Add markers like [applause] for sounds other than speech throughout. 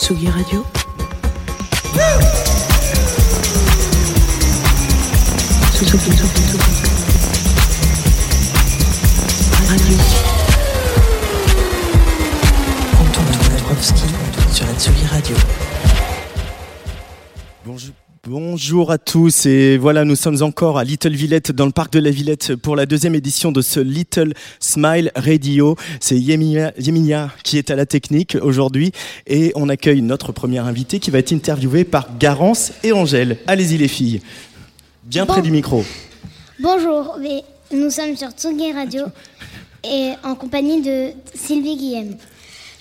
Tsugi Radio. Tsugi, Tsugi, Tsugi. Radio. Anton Tomarovski sur la Tsugi Radio. Bonjour. Bonjour à tous et voilà nous sommes encore à Little Villette dans le parc de la Villette pour la deuxième édition de ce Little Smile Radio. C'est Yeminia, Yeminia qui est à la technique aujourd'hui et on accueille notre première invitée qui va être interviewée par Garance et Angèle. Allez-y les filles, bien près du micro. Bonjour, nous sommes sur Tsugi Radio [laughs] et en compagnie de Sylvie Guillem.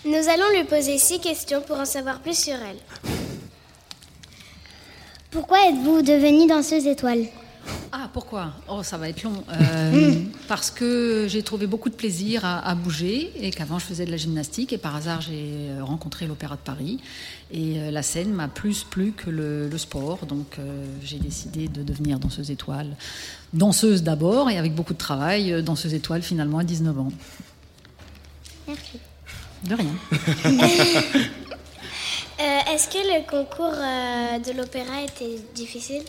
Nous allons lui poser six questions pour en savoir plus sur elle. Pourquoi êtes-vous devenue danseuse étoile Ah, pourquoi? Oh, ça va être long. Euh, [laughs] Parce que j'ai trouvé beaucoup de plaisir à, à bouger et qu'avant je faisais de la gymnastique et par hasard j'ai euh, rencontré l'Opéra de Paris et euh, la scène m'a plus plu que le, le sport. Donc euh, j'ai décidé de devenir danseuse étoile. Danseuse d'abord et avec beaucoup de travail, danseuse étoile finalement à 19 ans. Merci. De rien. [laughs] Est-ce que le concours euh, de l'opéra était difficile?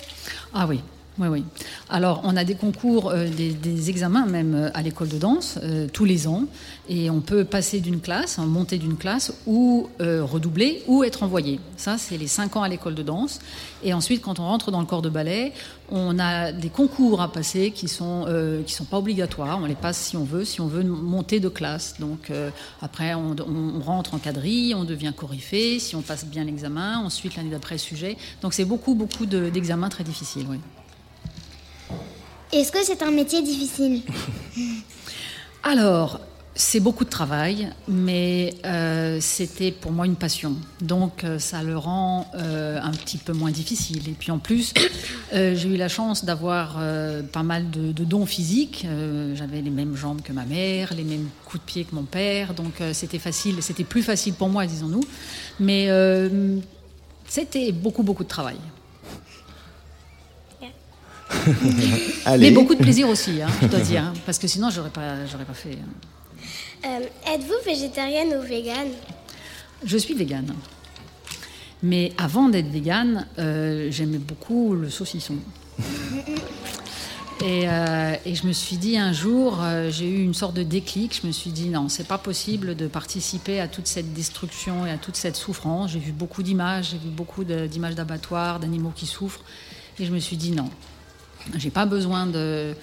Ah oui, oui, oui. Alors, on a des concours, euh, des, examens même euh, à l'école de danse euh, tous les ans, et on peut passer d'une classe, hein, monter d'une classe, ou redoubler, ou être envoyé. Ça, c'est les cinq ans à l'école de danse. Et ensuite, quand on rentre dans le corps de ballet, on a des concours à passer qui sont euh, qui sont pas obligatoires. On les passe si on veut, si on veut monter de classe. Donc après, on, rentre en quadrille, on devient coryphée. Si on passe bien l'examen, ensuite l'année d'après sujet. Donc c'est beaucoup beaucoup de- d'examens très difficiles. Oui. Est-ce que c'est un métier difficile [laughs] Alors, c'est beaucoup de travail, mais euh, c'était pour moi une passion. Donc, euh, ça le rend euh, un petit peu moins difficile. Et puis en plus, [coughs] j'ai eu la chance d'avoir pas mal de, de dons physiques. J'avais les mêmes jambes que ma mère, les mêmes coups de pied que mon père. Donc, c'était facile, c'était plus facile pour moi, disons-nous. Mais c'était beaucoup, beaucoup de travail. Allez. Mais beaucoup de plaisir aussi, hein, je dois dire. hein, parce que sinon, j'aurais pas, j'aurais pas fait. hein. Euh, Êtes-vous végétarienne ou végane? Je suis végane. Mais avant d'être végane, euh, j'aimais beaucoup le saucisson. Et, euh, et je me suis dit un jour, euh, j'ai eu une sorte de déclic. Je me suis dit non, c'est pas possible de participer à toute cette destruction et à toute cette souffrance. J'ai vu beaucoup d'images, j'ai vu beaucoup de- d'images d'abattoirs, d'animaux qui souffrent. Et je me suis dit non, j'ai pas besoin de,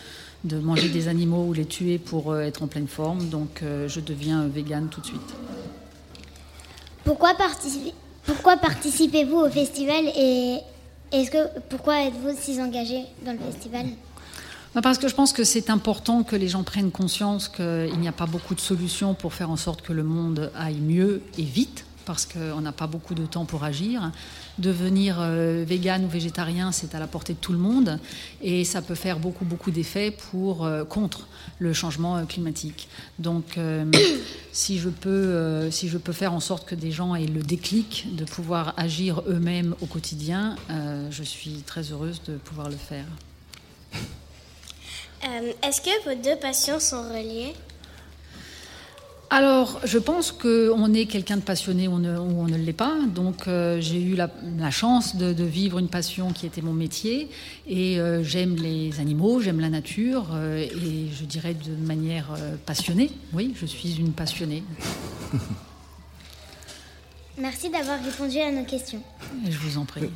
de manger des animaux ou les tuer pour euh, être en pleine forme. Donc euh, je deviens végane tout de suite. Pourquoi participez-vous au festival et est-ce que pourquoi êtes-vous si engagé dans le festival? Bah, Parce que je pense que c'est important que les gens prennent conscience qu'il n'y a pas beaucoup de solutions pour faire en sorte que le monde aille mieux et vite, parce qu'on n'a pas beaucoup de temps pour agir. Devenir euh, vegan ou végétarien, c'est à la portée de tout le monde, et ça peut faire beaucoup, beaucoup d'effets pour euh, contre le changement euh, climatique. Donc, [coughs] si je peux, si je peux faire en sorte que des gens aient le déclic de pouvoir agir eux-mêmes au quotidien, je suis très heureuse de pouvoir le faire. Est-ce que vos deux passions sont reliées? Alors, je pense qu'on est quelqu'un de passionné ou on ne, ou on ne l'est pas. Donc, euh, j'ai eu la, la chance de, de vivre une passion qui était mon métier. Et euh, j'aime les animaux, j'aime la nature. euh, et je dirais de manière euh, passionnée. Oui, je suis une passionnée. [laughs] Merci d'avoir répondu à nos questions. Et je vous en prie.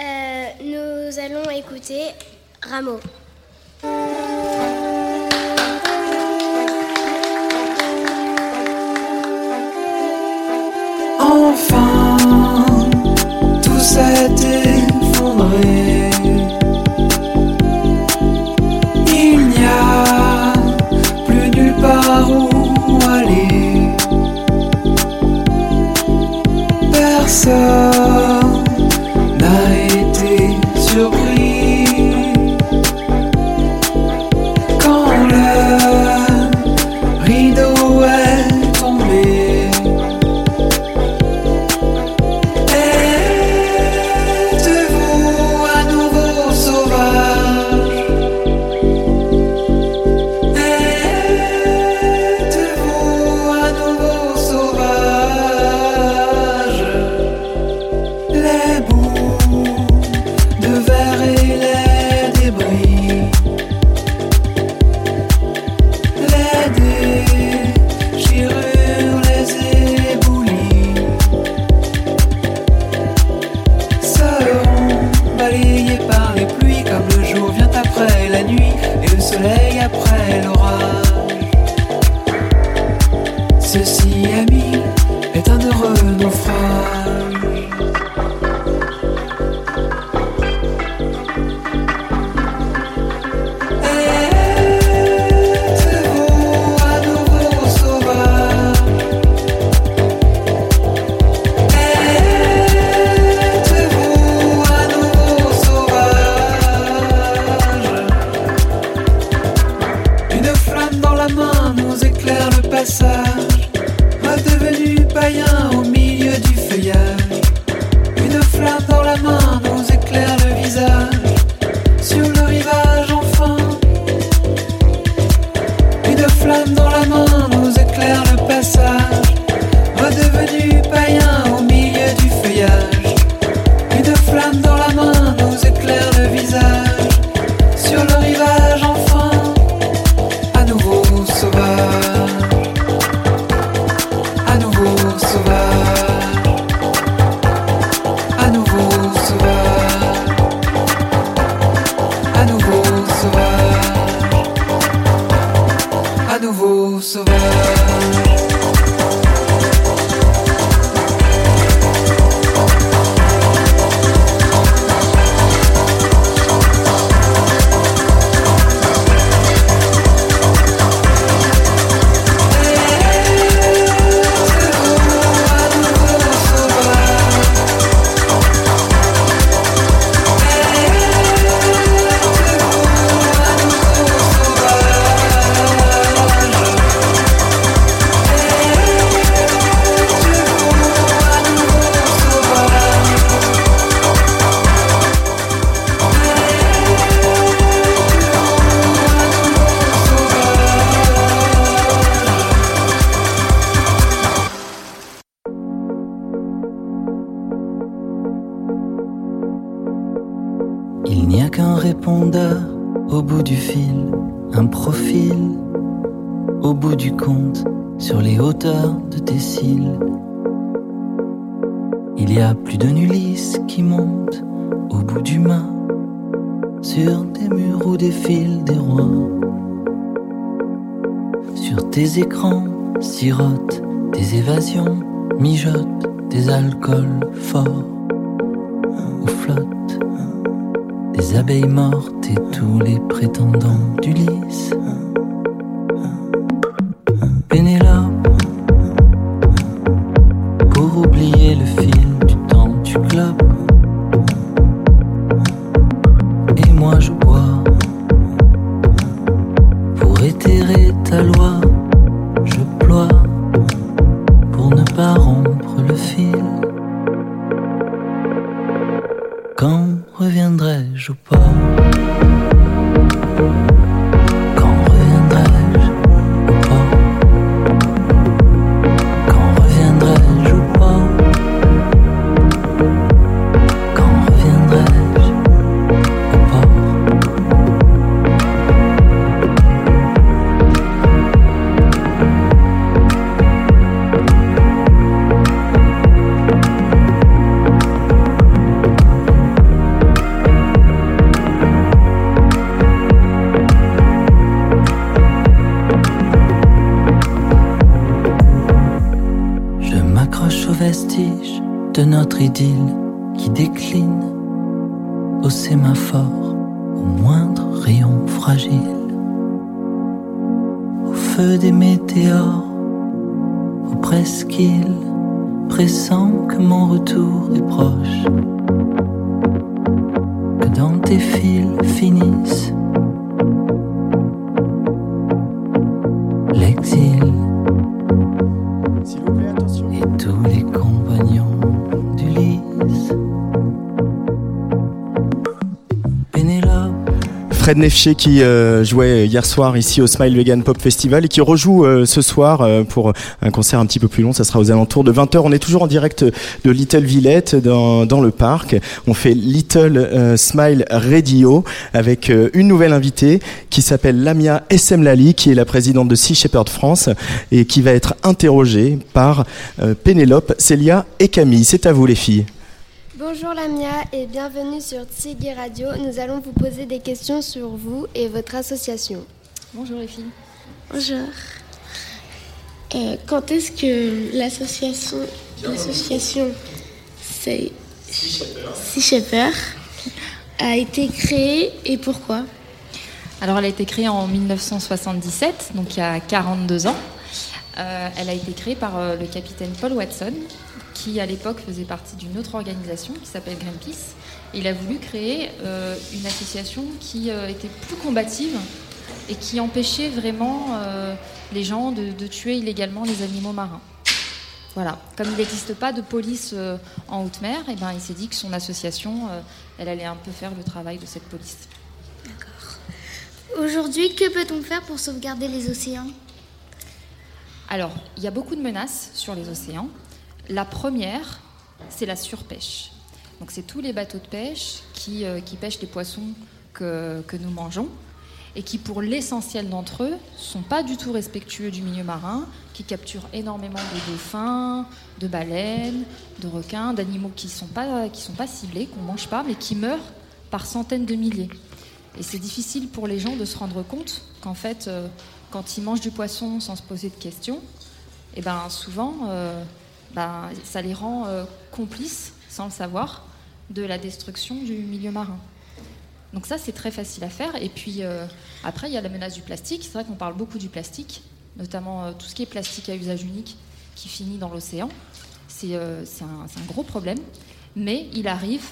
Euh, Nous allons écouter Rameau. Tout Nefché qui euh, jouait hier soir ici au Smile Vegan Pop Festival et qui rejoue euh, ce soir euh, pour un concert un petit peu plus long. Ça sera aux alentours de 20h. On est toujours en direct de Little Villette dans, dans le parc. On fait Little euh, Smile Radio avec euh, une nouvelle invitée qui s'appelle Lamia Essemlali qui est la présidente de Sea Shepherd France et qui va être interrogée par euh, Pénélope, Célia et Camille. C'est à vous les filles. Bonjour Lamia et bienvenue sur Tsigui Radio. Nous allons vous poser des questions sur vous et votre association. Bonjour les. Bonjour. Euh, quand est-ce que l'association l'association Sea Shepherd a été créée et pourquoi? Alors elle a été créée en 1977, donc il y a 42 ans. Euh, elle a été créée par euh, le capitaine Paul Watson, qui à l'époque faisait partie d'une autre organisation qui s'appelle Greenpeace. il a voulu créer euh, une association qui était plus combative et qui empêchait vraiment les gens de, tuer illégalement les animaux marins. Voilà. Comme il n'existe pas de police en haute mer, et eh ben, il s'est dit que son association, elle allait un peu faire le travail de cette police. D'accord. Aujourd'hui, que peut-on faire pour sauvegarder les océans? Alors, il y a beaucoup de menaces sur les océans. La première, c'est la surpêche. Donc, c'est tous les bateaux de pêche qui, euh, pêchent les poissons que, nous mangeons et qui, pour l'essentiel d'entre eux, sont pas du tout respectueux du milieu marin, qui capturent énormément de dauphins, de baleines, de requins, d'animaux qui sont, pas, sont pas ciblés, qu'on mange pas, mais qui meurent par centaines de milliers. Et c'est difficile pour les gens de se rendre compte qu'en fait, euh, quand ils mangent du poisson sans se poser de questions, et eh ben souvent, euh, ben, ça les rend euh, complices, sans le savoir, de la destruction du milieu marin. Donc ça, c'est très facile à faire. Et puis euh, après, il y a la menace du plastique. C'est vrai qu'on parle beaucoup du plastique, notamment tout ce qui est plastique à usage unique qui finit dans l'océan. C'est un, un, gros problème, mais il arrive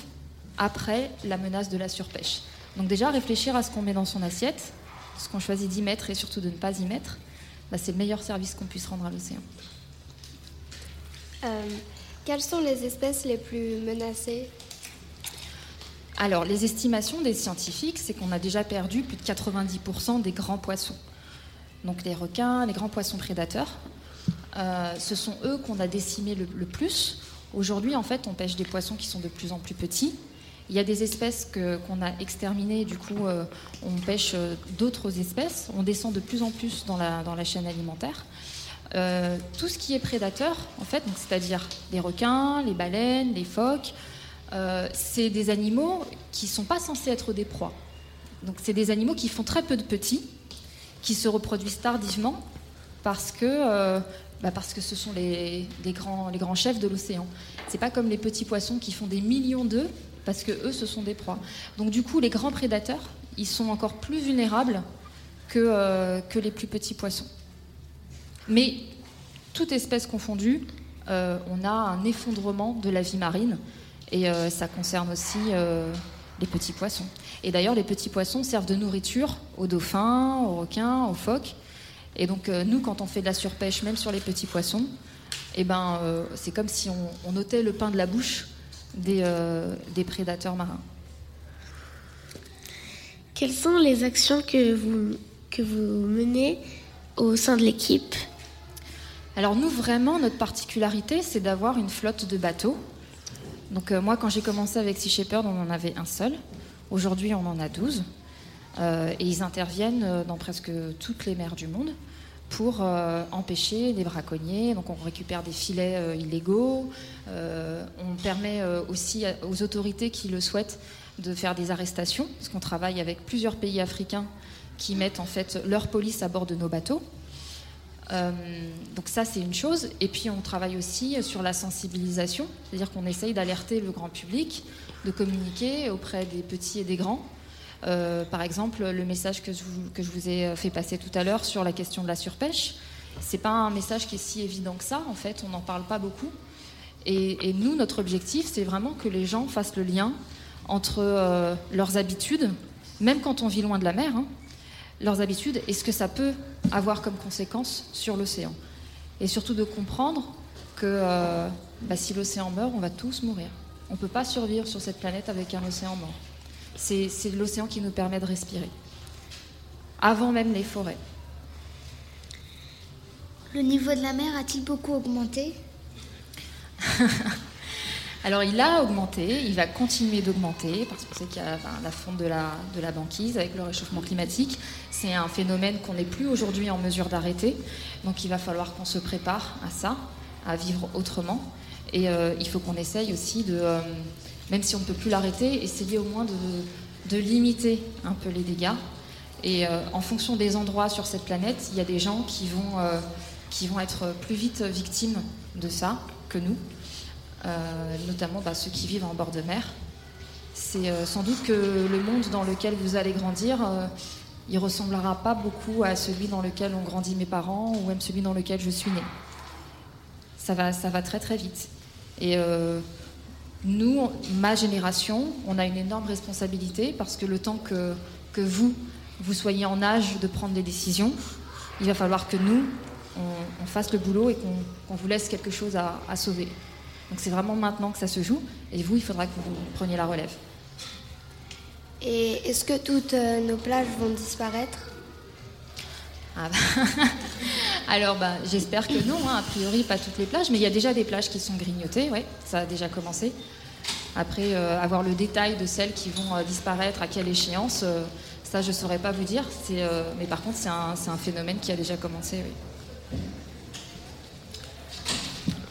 après la menace de la surpêche. Donc déjà, réfléchir à ce qu'on met dans son assiette, ce qu'on choisit d'y mettre et surtout de ne pas y mettre, bah, c'est le meilleur service qu'on puisse rendre à l'océan. Euh, quelles sont les espèces les plus menacées? Alors, les estimations des scientifiques, c'est qu'on a déjà perdu plus de 90% des grands poissons. Donc les requins, les grands poissons prédateurs, euh, ce sont eux qu'on a décimés le, plus. Aujourd'hui, en fait, on pêche des poissons qui sont de plus en plus petits, il y a des espèces qu'on a exterminées, du coup, euh, on pêche d'autres espèces. On descend de plus en plus dans la, dans la chaîne alimentaire. Euh, tout ce qui est prédateur, en fait, c'est-à-dire les requins, les baleines, les phoques, c'est des animaux qui ne sont pas censés être des proies. Donc, c'est des animaux qui font très peu de petits, qui se reproduisent tardivement parce que, bah parce que ce sont les, grands, les grands chefs de l'océan. C'est pas comme les petits poissons qui font des millions d'œufs parce que eux, ce sont des proies. Donc du coup, les grands prédateurs, ils sont encore plus vulnérables que, euh, que les plus petits poissons. Mais toute espèce confondue, euh, on a un effondrement de la vie marine, et euh, ça concerne aussi les petits poissons. Et d'ailleurs, les petits poissons servent de nourriture aux dauphins, aux requins, aux phoques. Et donc, nous, quand on fait de la surpêche, même sur les petits poissons, eh ben, c'est comme si on, on ôtait le pain de la bouche euh, des, prédateurs marins. Quelles sont les actions que vous menez au sein de l'équipe? Alors nous, vraiment, notre particularité, c'est d'avoir une flotte de bateaux. Donc euh, moi, quand j'ai commencé avec Sea Shepherd, on en avait un seul. Aujourd'hui, on en a 12. Euh, et ils interviennent dans presque toutes les mers du monde pour euh, empêcher les braconniers. Donc on récupère des filets euh, illégaux. Euh, on permet aussi aux autorités qui le souhaitent de faire des arrestations, parce qu'on travaille avec plusieurs pays africains qui mettent en fait leur police à bord de nos bateaux. Donc ça c'est une chose. Et puis on travaille aussi sur la sensibilisation, c'est-à-dire qu'on essaye d'alerter le grand public, de communiquer auprès des petits et des grands euh, par exemple, le message que je, vous, ai fait passer tout à l'heure sur la question de la surpêche, c'est pas un message qui est si évident que ça. En fait, on n'en parle pas beaucoup. Et, nous, notre objectif, c'est vraiment que les gens fassent le lien entre euh, leurs habitudes, même quand on vit loin de la mer, hein, leurs habitudes et ce que ça peut avoir comme conséquence sur l'océan. Et surtout de comprendre que euh, bah, si l'océan meurt, on va tous mourir. On ne peut pas survivre sur cette planète avec un océan mort. C'est l'océan qui nous permet de respirer, avant même les forêts. Le niveau de la mer a-t-il beaucoup augmenté? [laughs] Alors il a augmenté, il va continuer d'augmenter parce qu'on sait qu'il y a la fonte de la, banquise avec le réchauffement climatique. C'est un phénomène qu'on n'est plus aujourd'hui en mesure d'arrêter. Donc il va falloir qu'on se prépare à ça, à vivre autrement. Et euh, il faut qu'on essaye aussi de, euh, même si on ne peut plus l'arrêter, essayer au moins de, limiter un peu les dégâts. Et euh, en fonction des endroits sur cette planète, il y a des gens qui vont, être plus vite victimes de ça que nous, notamment bah, ceux qui vivent en bord de mer. C'est euh, sans doute que le monde dans lequel vous allez grandir, euh, il ressemblera pas beaucoup à celui dans lequel ont grandi mes parents ou même celui dans lequel je suis née. Ça va, ça va très très vite. Et nous, ma génération, on a une énorme responsabilité parce que le temps que, que vous, vous soyez en âge de prendre des décisions, il va falloir que nous, on, fasse le boulot et qu'on vous laisse quelque chose à, sauver. Donc c'est vraiment maintenant que ça se joue, et vous, il faudra que vous preniez la relève. Et est-ce que toutes euh, nos plages vont disparaître? Ah bah, [laughs] Alors, bah, j'espère que non. Hein. A priori, pas toutes les plages, mais il y a déjà des plages qui sont grignotées. Ouais, ça a déjà commencé. Après, euh, avoir le détail de celles qui vont euh, disparaître, à quelle échéance, ça, je ne saurais pas vous dire. mais par contre, c'est un, un, phénomène qui a déjà commencé.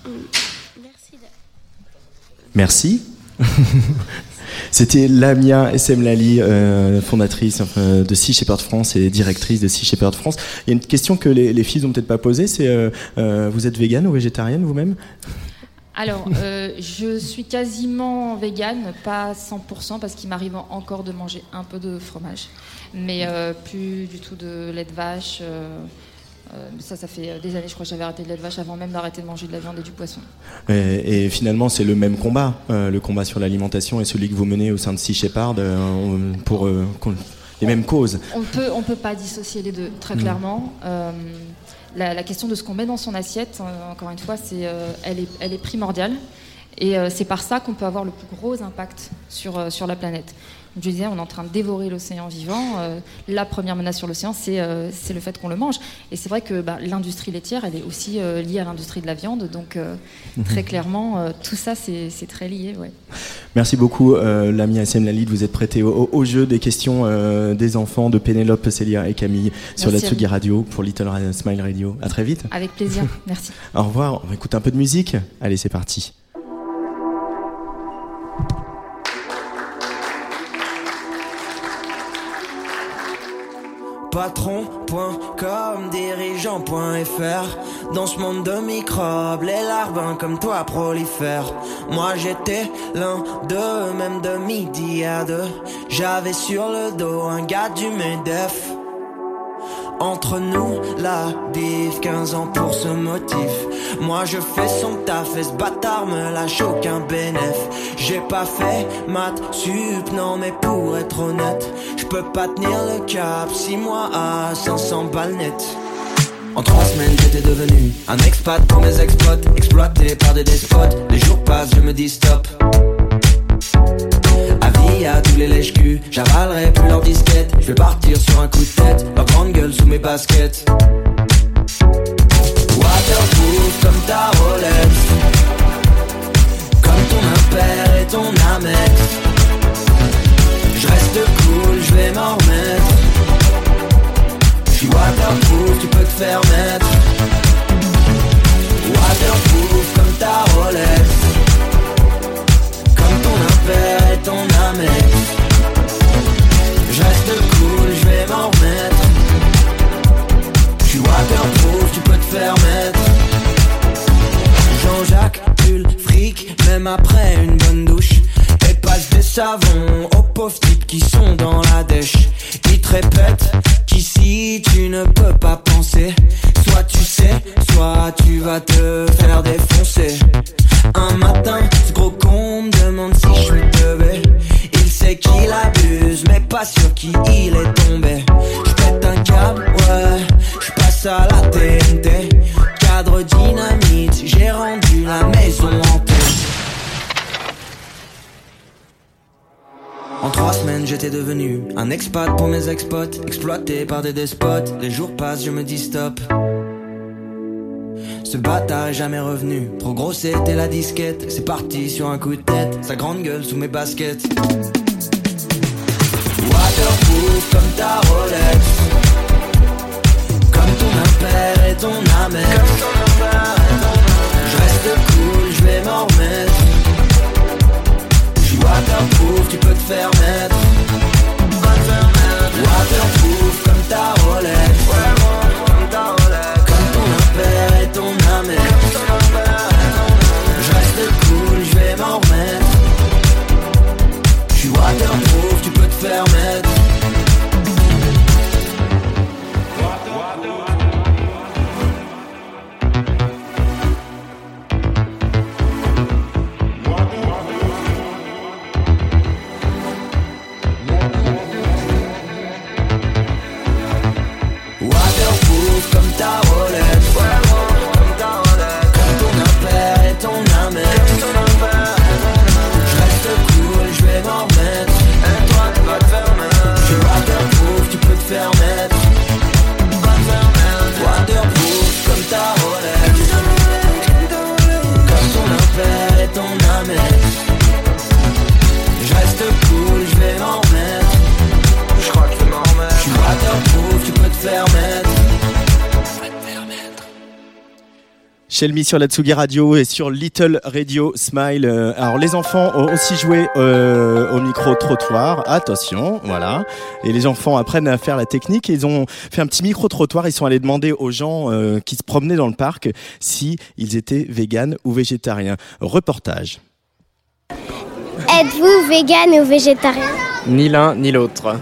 Oui. Merci. [laughs] C'était Lamia SM Lali, euh, fondatrice de Sea Shepherd France et directrice de Sea Shepherd France. Il y a une question que les, filles n'ont peut-être pas posée, c'est euh, euh, vous êtes végane ou végétarienne vous-même? Alors, je suis quasiment végane, pas 100% parce qu'il m'arrive encore de manger un peu de fromage, mais plus du tout de lait de vache, euh, ça, ça fait euh, des années, je crois que j'avais arrêté de vache avant même d'arrêter de manger de la viande et du poisson. Et, finalement, c'est le même combat, euh, le combat sur l'alimentation et celui que vous menez au sein de Sea Shepherd pour les mêmes causes. On peut, on peut pas dissocier les deux, très mm. clairement. la, question de ce qu'on met dans son assiette, encore une fois, c'est, elle, est, elle est primordiale. Et c'est par ça qu'on peut avoir le plus gros impact sur, sur la planète je disais, on est en train de dévorer l'océan vivant. Euh, la première menace sur l'océan, c'est euh, le fait qu'on le mange. Et c'est vrai que bah, l'industrie laitière, elle est aussi euh, liée à l'industrie de la viande. Donc, mhm. très clairement, tout ça, c'est très lié. Ouais. Merci beaucoup, l'ami Assem Lalide. Vous êtes prêté au, jeu des questions des enfants de Pénélope, Célia et Camille sur la Tsugi Radio pour Little Smile Radio. À très vite. Avec plaisir. [laughs] Merci. au revoir. On va écouter un peu de musique. Allez, c'est parti. patron.com, dirigeant.fr. Dans ce monde de microbes, les larbins comme toi prolifèrent. Moi j'étais l'un d'eux, même de midi à deux. J'avais sur le dos un gars du MEDEF. Entre nous, la bif, 15 ans pour ce motif. Moi je fais son taf et ce bâtard me lâche aucun bénéf. J'ai pas fait maths sup, non mais pour être honnête, je peux pas tenir le cap. 6 mois à 500 balles net. En trois semaines j'étais devenu un expat pour mes exploits Exploité par des despotes Les jours passent je me dis stop À tous les lèches-culs J'avalerai plus leur disquette. Je vais partir sur un coup de tête. Leur grande gueule sous mes baskets. Waterproof Des despotes Les jours passent je me dis stop ce bâtard est jamais revenu. Trop gros c'était la disquette. C'est parti sur un coup de tête. Sa grande gueule sous mes baskets. Waterproof comme ta Rolex. Comme ton impère et ton Amex. Je reste cool, je vais m'en remettre. J'suis waterproof, tu peux te faire mettre. Waterproof comme ta Rolex. Shelmy sur la Tsugi Radio et sur Little Radio Smile. Euh, alors les enfants ont aussi joué euh, au micro-trottoir. Attention, voilà. Et les enfants apprennent à faire la technique. ils ont fait un petit micro-trottoir. Ils sont allés demander aux gens euh, qui se promenaient dans le parc si ils étaient véganes ou végétariens. Reportage. Êtes-vous vegan ou végétarien? Ni l'un ni l'autre.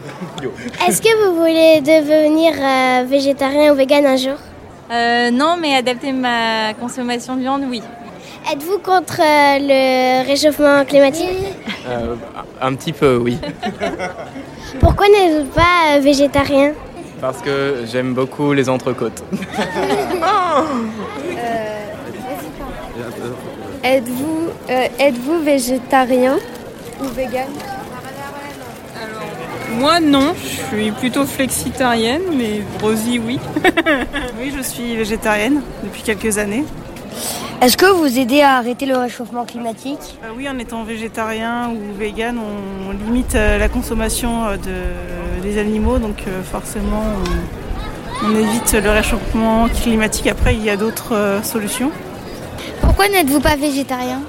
Est-ce que vous voulez devenir euh, végétarien ou vegan un jour? Euh, non, mais adapter ma consommation de viande, oui. Êtes-vous contre euh, le réchauffement climatique? Euh, un petit peu, oui. [laughs] Pourquoi n'êtes-vous pas euh, végétarien? Parce que j'aime beaucoup les entrecôtes. [laughs] Êtes-vous euh, êtes-vous végétarien ou vegan? Moi non, je suis plutôt flexitarienne, mais Rosie oui. [laughs] oui, je suis végétarienne depuis quelques années. Est-ce que vous aidez à arrêter le réchauffement climatique? Euh, oui, en étant végétarien ou vegan, on limite euh, la consommation euh, de, des animaux, donc forcément on, on évite le réchauffement climatique. Après, il y a d'autres solutions. Pourquoi n'êtes-vous pas végétarien?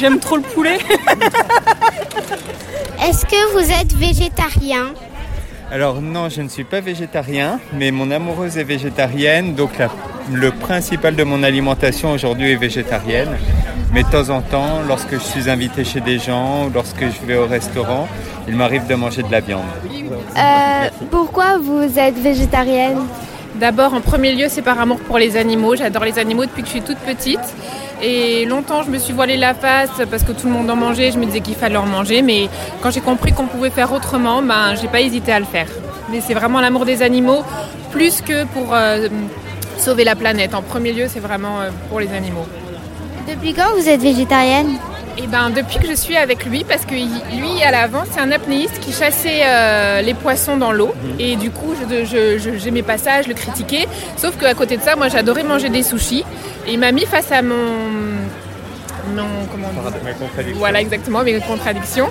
J'aime trop le poulet. [laughs] Est-ce que vous êtes végétarien Alors non, je ne suis pas végétarien, mais mon amoureuse est végétarienne, donc la- le principal de mon alimentation aujourd'hui est végétarienne. Mais de temps en temps, lorsque je suis invité chez des gens ou lorsque je vais au restaurant, il m'arrive de manger de la viande. Euh, Pourquoi vous êtes végétarienne? D'abord, en premier lieu, c'est par amour pour les animaux. J'adore les animaux depuis que je suis toute petite. Et longtemps, je me suis voilée la face parce que tout le monde en mangeait. Je me disais qu'il fallait en manger. Mais quand j'ai compris qu'on pouvait faire autrement, ben, j'ai pas hésité à le faire. Mais c'est vraiment l'amour des animaux, plus que pour euh, sauver la planète. En premier lieu, c'est vraiment euh, pour les animaux. Depuis quand vous êtes végétarienne? Et ben depuis que je suis avec lui, parce que lui à l'avant c'est un apnéiste qui chassait euh, les poissons dans l'eau et du coup je, je, je- j'aimais pas ça, je le critiquais. Sauf qu'à côté de ça, moi j'adorais manger des sushis et il m'a mis face à mon, mon comment on dit voilà exactement mes contradictions.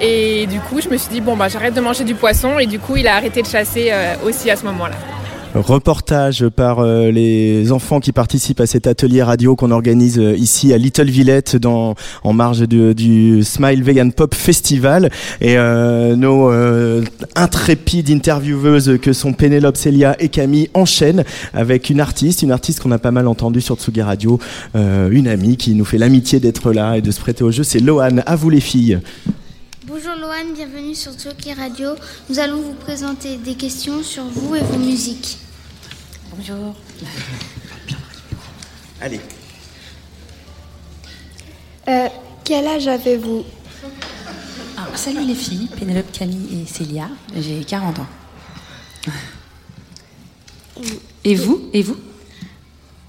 Et du coup je me suis dit bon bah j'arrête de manger du poisson et du coup il a arrêté de chasser euh, aussi à ce moment-là. Reportage par euh, les enfants qui participent à cet atelier radio qu'on organise euh, ici à Little Villette en marge du Smile Vegan Pop Festival. Et euh, nos intrépides intervieweuses que sont Pénélope, Célia et Camille enchaînent avec une artiste, une artiste qu'on a pas mal entendue sur Tsugi Radio, une amie qui nous fait l'amitié d'être là et de se prêter au jeu. C'est Loane. À vous les filles. Bonjour Loane, bienvenue sur Tsoki Radio. Nous allons vous présenter des questions sur vous et vos musiques. Bonjour. [laughs] Allez. Euh, quel âge avez-vous? Alors, salut les filles, Pénélope, Camille et Célia. J'ai 40 ans. Et vous? Et vous?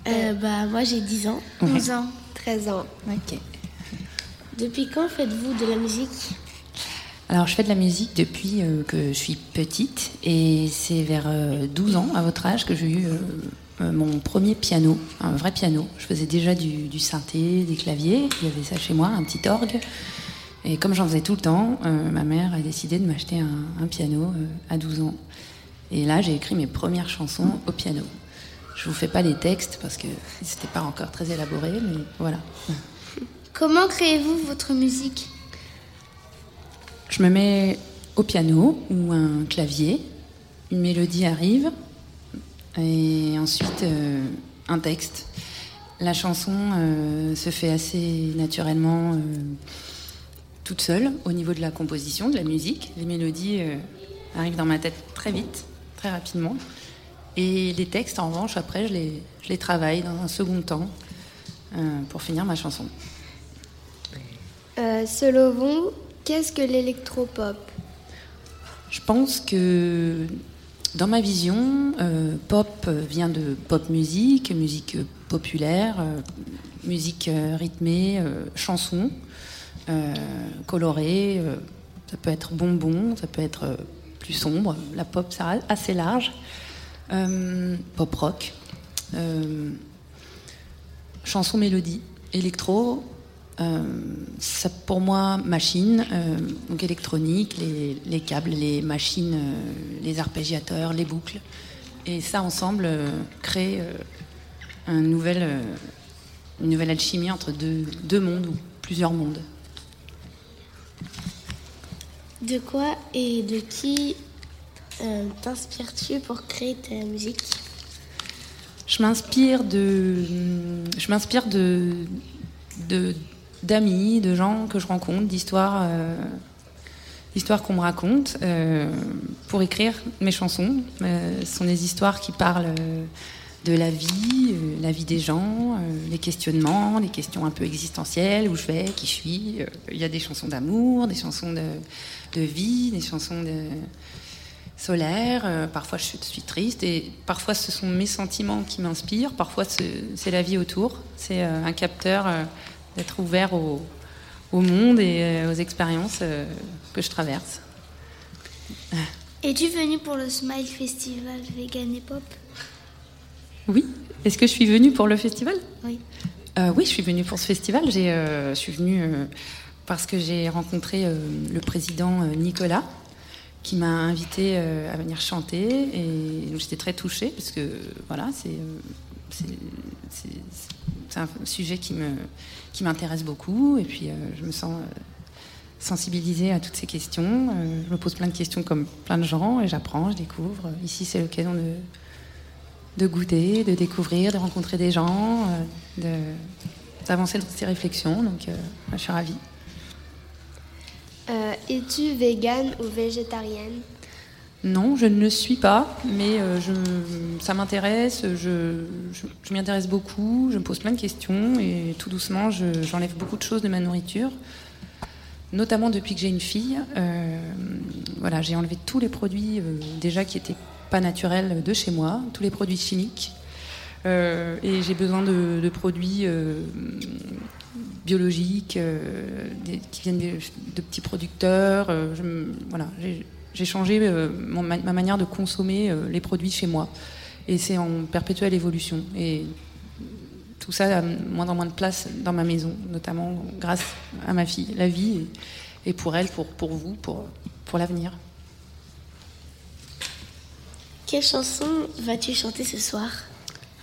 Euh, bah, moi j'ai 10 ans. Ouais. 11 ans. 13 ans. Ok. Depuis quand faites-vous de la musique? Alors, je fais de la musique depuis euh, que je suis petite et c'est vers euh, 12 ans, à votre âge, que j'ai eu euh, euh, mon premier piano, un vrai piano. Je faisais déjà du, du synthé, des claviers, il y avait ça chez moi, un petit orgue. Et comme j'en faisais tout le temps, euh, ma mère a décidé de m'acheter un, un piano euh, à 12 ans. Et là, j'ai écrit mes premières chansons au piano. Je vous fais pas les textes parce que c'était pas encore très élaboré, mais voilà. Comment créez-vous votre musique? Je me mets au piano ou un clavier, une mélodie arrive, et ensuite euh, un texte. La chanson euh, se fait assez naturellement euh, toute seule au niveau de la composition, de la musique. Les mélodies arrivent dans ma tête très vite, très rapidement. Et les textes, en revanche, après, je les, je les travaille dans un second temps pour finir ma chanson. Selon vous, qu'est-ce que l'électropop? Je pense que dans ma vision, euh, pop vient de pop musique, musique populaire, euh, musique euh, rythmée, chanson, colorée. ça peut être bonbon, ça peut être plus sombre. La pop, c'est assez large. Pop rock, chanson mélodie, électro. Euh, ça, pour moi, machine, euh, donc électronique, les, les câbles, les machines, euh, les arpégiateurs, les boucles. Et ça, ensemble, crée un nouvel, une nouvelle alchimie entre deux, deux mondes ou plusieurs mondes. De quoi et de qui t'inspires-tu pour créer ta musique? Je m'inspire de, je m'inspire de, de- d'amis, de gens que je rencontre, d'histoires, euh, d'histoires qu'on me raconte euh, pour écrire mes chansons. Euh, ce sont des histoires qui parlent de la vie, la vie des gens, les questionnements, les questions un peu existentielles, où je vais, qui je suis. Il y a des chansons d'amour, des chansons de, vie, des chansons de solaire, euh, parfois je suis, triste et parfois ce sont mes sentiments qui m'inspirent, parfois c'est la vie autour, c'est un capteur d'être ouvert au, au monde et euh, aux expériences euh, que je traverse. Es-tu venu pour le Smile Festival Vegan et Pop Oui, est-ce que je suis venue pour le festival? Oui. Euh, oui, je suis venue pour ce festival. Euh, je suis venue euh, parce que j'ai rencontré le président Nicolas, qui m'a invité à venir chanter. Et j'étais très touchée parce que voilà, c'est, c'est, un sujet qui m'intéresse beaucoup. Et puis, euh, je me sens euh, sensibilisée à toutes ces questions. Euh, je me pose plein de questions comme plein de gens et j'apprends, je découvre. Ici, c'est l'occasion de de goûter, de découvrir, de rencontrer des gens, euh, de- d'avancer dans ces réflexions. Donc, je suis ravie. Es-tu végane ou végétarienne? Non, je ne le suis pas, mais euh, ça m'intéresse, je, m'y intéresse beaucoup, je me pose plein de questions et tout doucement, je- j'enlève beaucoup de choses de ma nourriture, notamment depuis que j'ai une fille. Euh, voilà, j'ai enlevé tous les produits euh, déjà qui étaient pas naturels de chez moi, tous les produits chimiques. Et j'ai besoin de, produits biologiques qui viennent de, petits producteurs. Voilà, j'ai changé euh, mon- ma, ma manière de consommer euh, les produits chez moi. Et c'est en perpétuelle évolution. Et tout ça a moins en moins de place dans ma maison, notamment grâce à ma fille. La vie et, et pour elle, pour, pour vous, pour, pour l'avenir. Quelle chanson vas-tu chanter ce soir?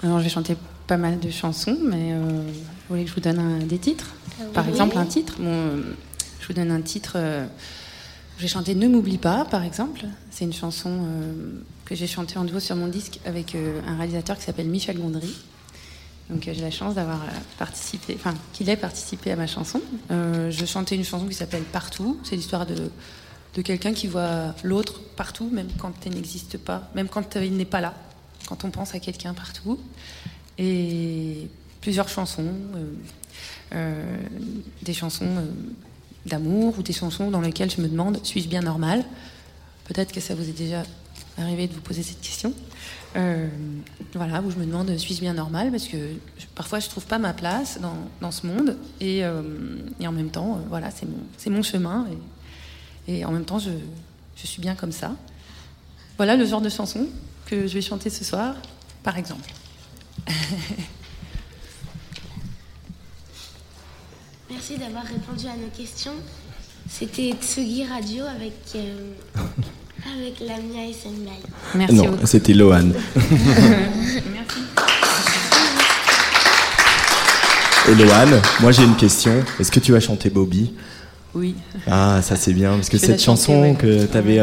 Alors, j'ai chanté pas mal de chansons, mais euh, vous voulez que je vous donne un- des titres? Ah oui. Par exemple, un titre Bon, euh, Je vous donne un titre. J'ai chanté Ne m'oublie pas, par exemple. C'est une chanson euh, que j'ai chantée en duo sur mon disque avec euh, un réalisateur qui s'appelle Michel Gondry. Donc euh, j'ai la chance d'avoir participé, enfin qu'il ait participé à ma chanson. Je chantais une chanson qui s'appelle Partout. C'est l'histoire de, de quelqu'un qui voit l'autre partout, même quand elle n'existe pas, même quand il n'est pas là, quand on pense à quelqu'un partout. Et plusieurs chansons, des chansons d'amour ou des chansons dans lesquelles je me demande suis-je bien normal Peut-être que ça vous est déjà arrivé de vous poser cette question. Euh, voilà, où je me demande suis-je bien normal Parce que parfois je trouve pas ma place dans, dans ce monde et, euh, et en même temps, euh, voilà, c'est mon, mon chemin et, et en même temps je, je suis bien comme ça. Voilà le genre de chanson que je vais chanter ce soir, par exemple. [laughs] Merci d'avoir répondu à nos questions. C'était Tsugi Radio avec, euh, [laughs] avec Lamia et Senbei. Merci non, beaucoup. c'était Lohan. [laughs] Merci. Et Lohan, moi j'ai une question. Est-ce que tu vas chanter Bobby? Oui. Ah, ça c'est bien, parce que cette chanter, chanson ouais. que tu avais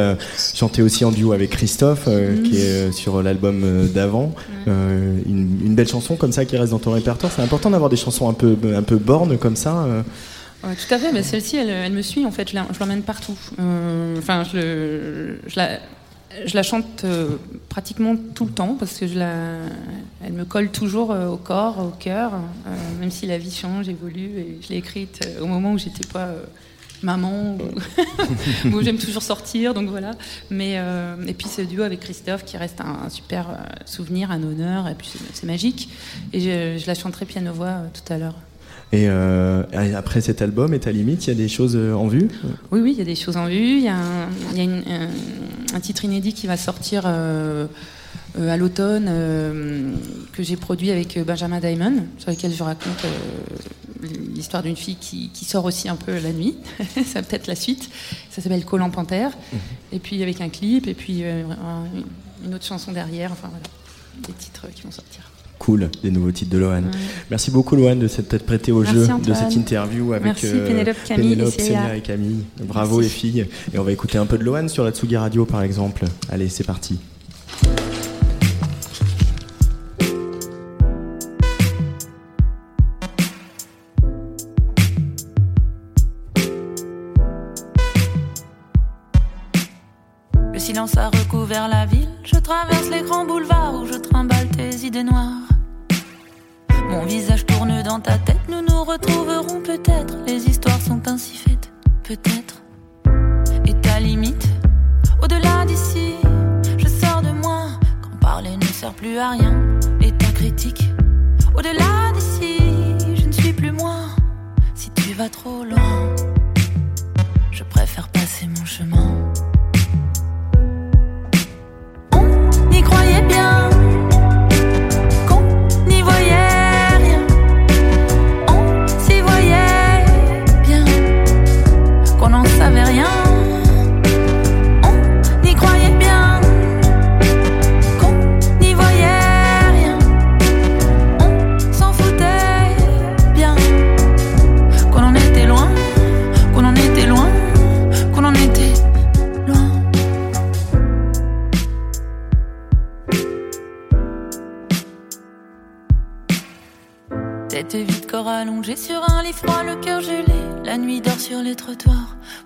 chantée aussi en duo avec Christophe, euh, qui est euh, sur l'album euh, d'avant, euh, une, une belle chanson comme ça qui reste dans ton répertoire. C'est important d'avoir des chansons un peu, un peu bornes comme ça. euh. Ouais, tout à fait, mais celle-ci, elle, elle me suit en fait, je l'emmène partout. Euh, Enfin, je, la, je la chante euh, pratiquement tout le temps parce que je la, elle me colle toujours euh, au corps, au cœur, euh, même si la vie change, évolue. Et je l'ai écrite euh, au moment où j'étais pas euh, maman, ou [laughs] où j'aime toujours sortir, donc voilà. Mais euh, et puis ce duo avec Christophe qui reste un, un super euh, souvenir, un honneur, et puis c'est- magique. Et je, je la chanterai piano voix euh, tout à l'heure. Et euh, après cet album, et ta limite, il y a des choses en vue? Oui, oui, il y a des choses en vue. Il y a un, il y a une- un, un titre inédit qui va sortir euh, euh, à l'automne euh, que j'ai produit avec euh, Benjamin Diamond, sur lequel je raconte l'histoire d'une fille qui, sort aussi un peu la nuit. [laughs] ça peut-être la suite. Ça s'appelle Collant Panthère. Mm -hmm. Et puis avec un clip, et puis une autre chanson derrière. Enfin voilà, des titres qui vont sortir cool, des nouveaux titres de Lohan. Merci beaucoup Lohan de s'être prêté au jeu de cette interview avec Merci, euh, Pénélope, Camille Pénélope, et, et Camille. Bravo Merci. les filles. Et on va écouter un peu de Lohan sur la Tsugi Radio par exemple. Allez, c'est parti. traverse l'écran.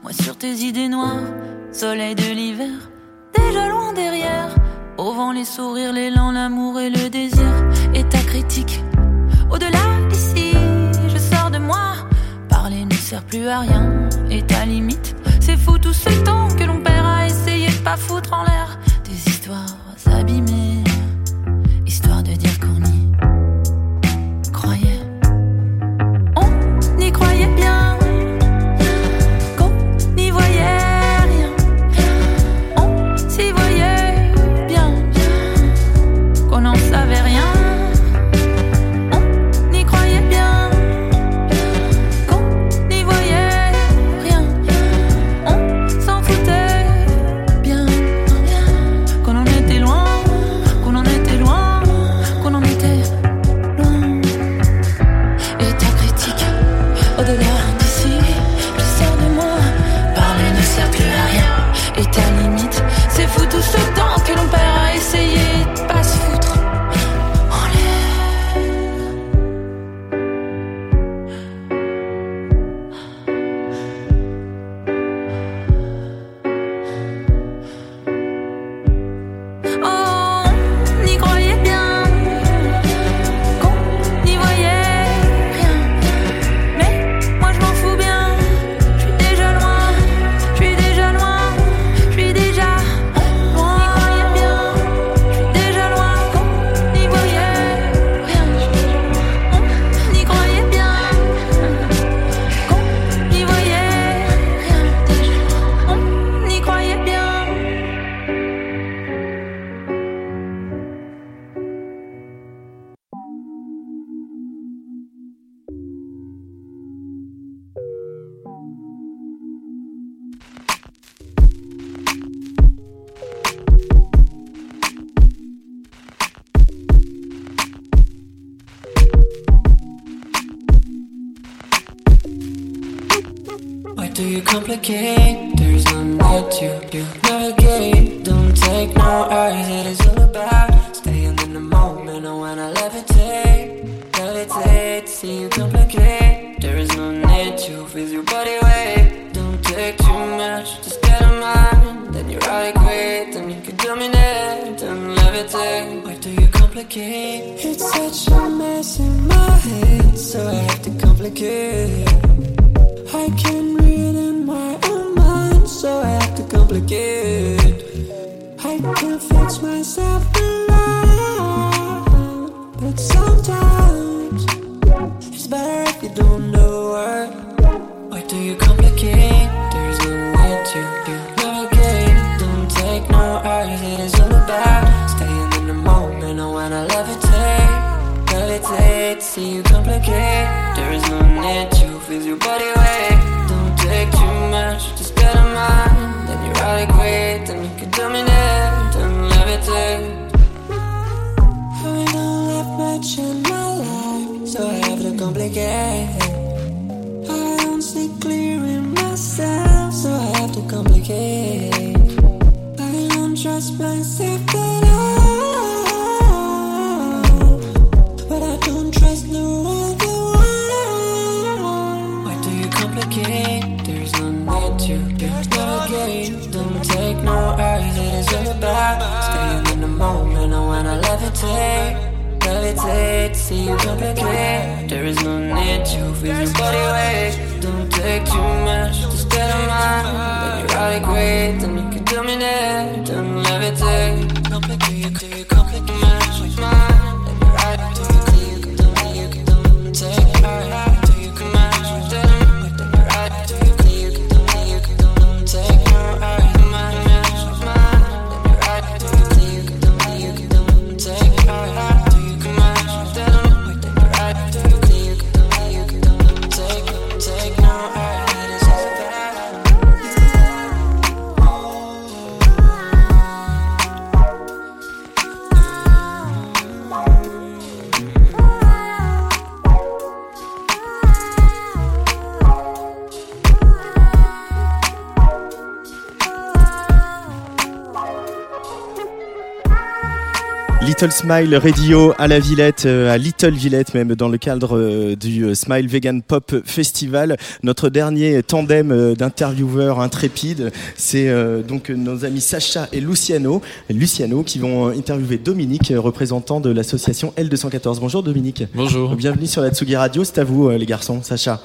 moi sur tes idées noires, soleil de l'hiver, déjà loin derrière, au vent les sourires, l'élan, l'amour et le désir, et ta critique, au-delà d'ici, je sors de moi, parler ne sert plus à rien, et ta limite, c'est fou tout ce temps que l'on perd à essayer de pas foutre en l'air. Des histoires abîmées. can't hate, see you complicate. There is no need to feel your body weight. Don't take too much, just get a mind. Then you're adequate, then you can dominate Then levitate. I don't have much in my life So I have to complicate. I don't see clear in myself So I have to complicate. I don't trust myself levitate. Levitate, see you complicate. There is no need to feel your body weight. Don't take too much to stay on mine. Let me ride it great, then you can dominate. Don't levitate. Little Smile Radio à la Villette, euh, à Little Villette même, dans le cadre euh, du euh, Smile Vegan Pop Festival. Notre dernier tandem d'intervieweurs intrépides, c'est donc nos amis Sacha et Luciano, Luciano qui vont interviewer Dominique, représentant de l'association L214. Bonjour Dominique. Bonjour. Bienvenue sur la Tsugi Radio, c'est à vous les garçons. Sacha.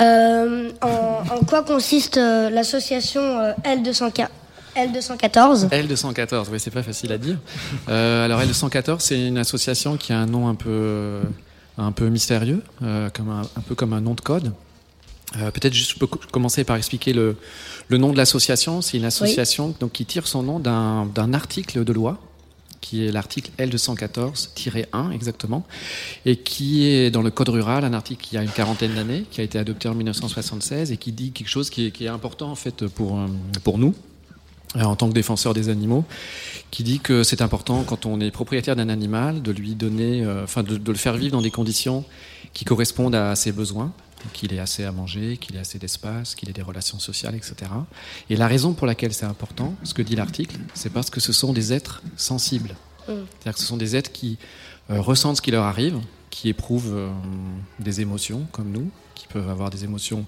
Euh, en, en quoi consiste l'association euh, L204 L214 L214, oui, c'est pas facile à dire. Euh, alors L214, c'est une association qui a un nom un peu, un peu mystérieux, euh, comme un, un peu comme un nom de code. Euh, Peut-être juste je peux commencer par expliquer le, le nom de l'association. C'est une association donc, qui tire son nom d'un article de loi qui est l'article L214-1 exactement, et qui est dans le Code rural, un article qui a une quarantaine d'années, qui a été adopté en 1976 et qui dit quelque chose qui est, qui est important en fait pour, pour nous, en tant que défenseur des animaux, qui dit que c'est important quand on est propriétaire d'un animal de lui donner, euh, enfin de, de le faire vivre dans des conditions qui correspondent à ses besoins, qu'il ait assez à manger, qu'il ait assez d'espace, qu'il ait des relations sociales, etc. Et la raison pour laquelle c'est important, ce que dit l'article, c'est parce que ce sont des êtres sensibles. C'est-à-dire que ce sont des êtres qui euh, ressentent ce qui leur arrive, qui éprouvent euh, des émotions comme nous, qui peuvent avoir des émotions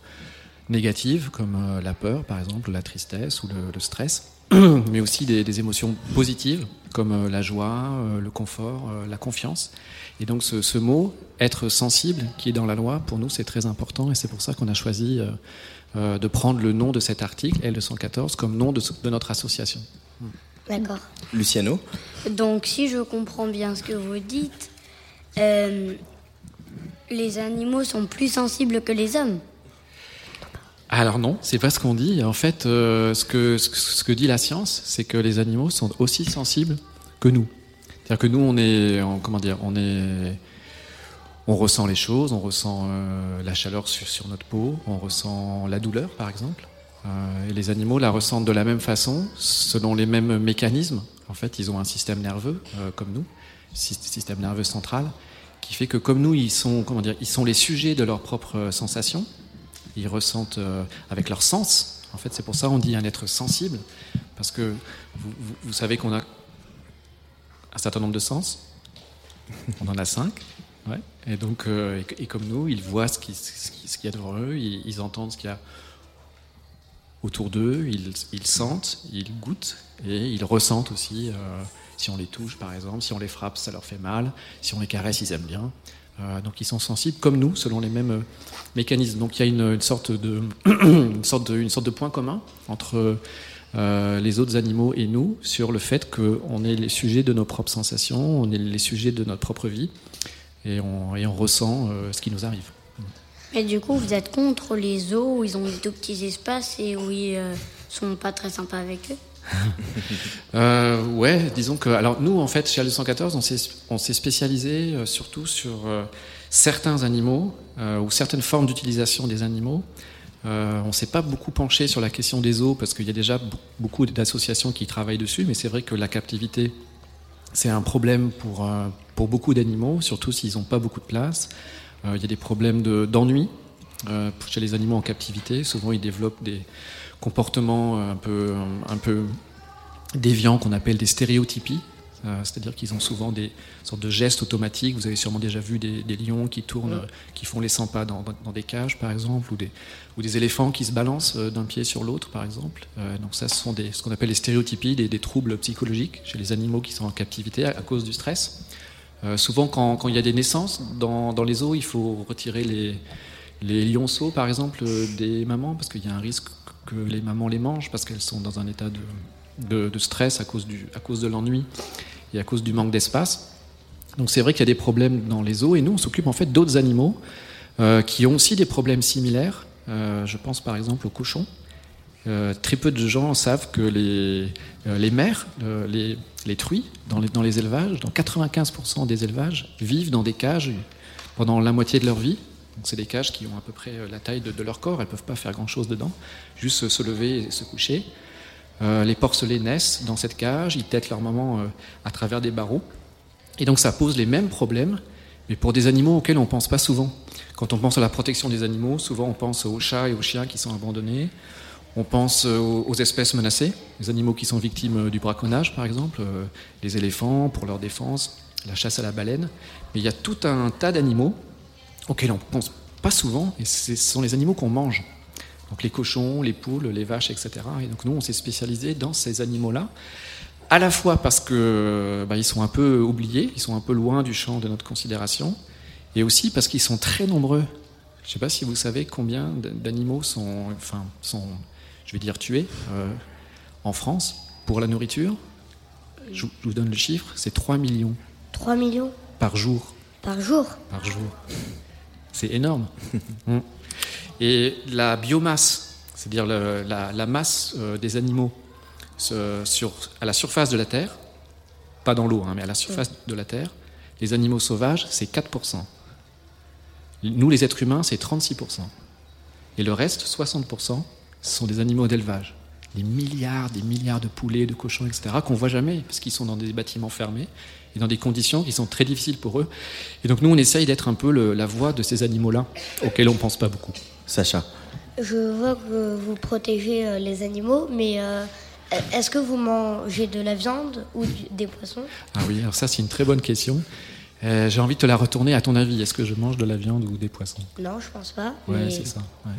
négatives comme euh, la peur par exemple, la tristesse ou le, le stress, [clears throat] mais aussi des, des émotions positives comme euh, la joie, euh, le confort, euh, la confiance. Et donc ce, ce mot, être sensible, qui est dans la loi, pour nous c'est très important et c'est pour ça qu'on a choisi euh, euh, de prendre le nom de cet article, L214, comme nom de, de notre association. D'accord. Luciano. Donc, si je comprends bien ce que vous dites, euh, les animaux sont plus sensibles que les hommes. Alors non, c'est pas ce qu'on dit. En fait, euh, ce, que, dit la science, c'est que les animaux sont aussi sensibles que nous. C'est-à-dire que nous, on est, on- comment dire, on est, on ressent les choses, on ressent euh, la chaleur sur, notre peau, on ressent la douleur, par exemple. Euh, et les animaux la ressentent de la même façon, selon les mêmes mécanismes. En fait, ils ont un système nerveux comme nous, sy- système nerveux central, qui fait que comme nous, ils sont, comment dire, ils sont les sujets de leurs propres sensations. Ils ressentent euh, avec leurs sens. En fait, c'est pour ça qu'on dit un être sensible, parce que vous, savez qu'on a un certain nombre de sens. On en a cinq. Ouais. Et donc, euh, et, comme nous, ils voient ce qui- ce qui- ce qu'il y a devant eux, ils, entendent ce qu'il y a autour d'eux, ils, ils sentent, ils goûtent et ils ressentent aussi. euh, si on les touche, par exemple, si on les frappe, ça leur fait mal. Si on les caresse, ils aiment bien. Euh, donc ils sont sensibles comme nous, selon les mêmes euh, mécanismes. Donc il y a une, sorte de, [clears throat] une sorte de, une sorte de point commun entre euh, les autres animaux et nous sur le fait qu'on est les sujets de nos propres sensations, on est les sujets de notre propre vie et on, et on ressent ce qui nous arrive. Mais du coup, vous êtes contre les zoos où ils ont des tout petits espaces et où ils euh, sont pas très sympas avec eux? [laughs] Euh, ouais, disons que. Alors, nous, en fait, chez L214, on s'est, spécialisé euh, surtout sur euh, certains animaux euh, ou certaines formes d'utilisation des animaux. On ne s'est pas beaucoup penché sur la question des zoos parce qu'il y a déjà beaucoup d'associations qui travaillent dessus, mais c'est vrai que la captivité c'est un problème pour, pour beaucoup d'animaux, surtout s'ils n'ont pas beaucoup de place. Il y a des problèmes de- d'ennui euh, chez les animaux en captivité. Souvent, ils développent des comportements un peu, un peu déviants qu'on appelle des stéréotypies. Euh, C'est-à-dire qu'ils ont souvent des sortes de gestes automatiques. Vous avez sûrement déjà vu des, des lions qui tournent, euh, qui font les 100 pas dans, dans- dans des cages, par exemple, ou des, ou des éléphants qui se balancent euh, d'un pied sur l'autre, par exemple. Euh, donc ça, ce sont des, ce qu'on appelle les stéréotypies, des, des troubles psychologiques chez les animaux qui sont en captivité à, à cause du stress. Euh, souvent, quand, quand il y a des naissances dans, dans les zoos, il faut retirer les, les lionceaux, par exemple, euh, des mamans, parce qu'il y a un risque que les mamans les mangent, parce qu'elles sont dans un état de, stress à cause, du, à cause de l'ennui et à cause du manque d'espace. Donc c'est vrai qu'il y a des problèmes dans les zoos, et nous, on s'occupe en fait d'autres animaux euh, qui ont aussi des problèmes similaires. Euh, je pense par exemple aux cochons. Très peu de gens savent que les, les mères, les, les truies, dans les, dans les élevages, dans 95% des élevages, vivent dans des cages pendant la moitié de leur vie. Donc c'est des cages qui ont à peu près euh, la taille de, leur corps, elles ne peuvent pas faire grand-chose dedans, juste se- lever et se coucher. Euh, les porcelets naissent dans cette cage, ils têtent leur maman euh, à travers des barreaux. Et donc ça pose les mêmes problèmes, mais pour des animaux auxquels on ne pense pas souvent. Quand on pense à la protection des animaux, souvent on pense aux chats et aux chiens qui sont abandonnés. On pense aux, espèces menacées, les animaux qui sont victimes du braconnage par exemple, les éléphants pour leur défense, la chasse à la baleine. Mais il y a tout un tas d'animaux auxquels on ne pense pas souvent, et ce sont les animaux qu'on mange. Donc les cochons, les poules, les vaches, etc. Et donc nous, on s'est spécialisé dans ces animaux-là, à la fois parce que bah, ils sont un peu oubliés, ils sont un peu loin du champ de notre considération, et aussi parce qu'ils sont très nombreux. Je ne sais pas si vous savez combien d'animaux sont, enfin, sont, je vais dire tués euh, en France pour la nourriture. Je, vous- je vous donne le chiffre, c'est 3 millions 3 millions? Par jour. par jour? Par jour. C'est énorme. [laughs] Mm. Et la biomasse, c'est-à-dire la, la masse euh, des animaux sur, à la surface de la Terre, pas dans l'eau, hein, mais à la surface de la Terre, les animaux sauvages, c'est 4%. Nous, les êtres humains, c'est 36%. Et le reste, 60%, ce sont des animaux d'élevage. Des milliards, des milliards de poulets, de cochons, etc., qu'on voit jamais, parce qu'ils sont dans des bâtiments fermés et dans des conditions qui sont très difficiles pour eux. Et donc nous, on essaye d'être un peu le- la voix de ces animaux-là, auxquels on ne pense pas beaucoup. Sacha. Je vois que vous protégez euh, les animaux, mais euh, est-ce que vous mangez de la viande ou des poissons? Ah oui, alors ça, c'est une très bonne question. Euh, J'ai envie de te la retourner à ton avis. Est-ce que je mange de la viande ou des poissons? Non, je pense pas. Ouais, mais- c'est ça. ouais.